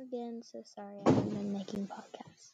Again, so sorry I haven't been making podcasts.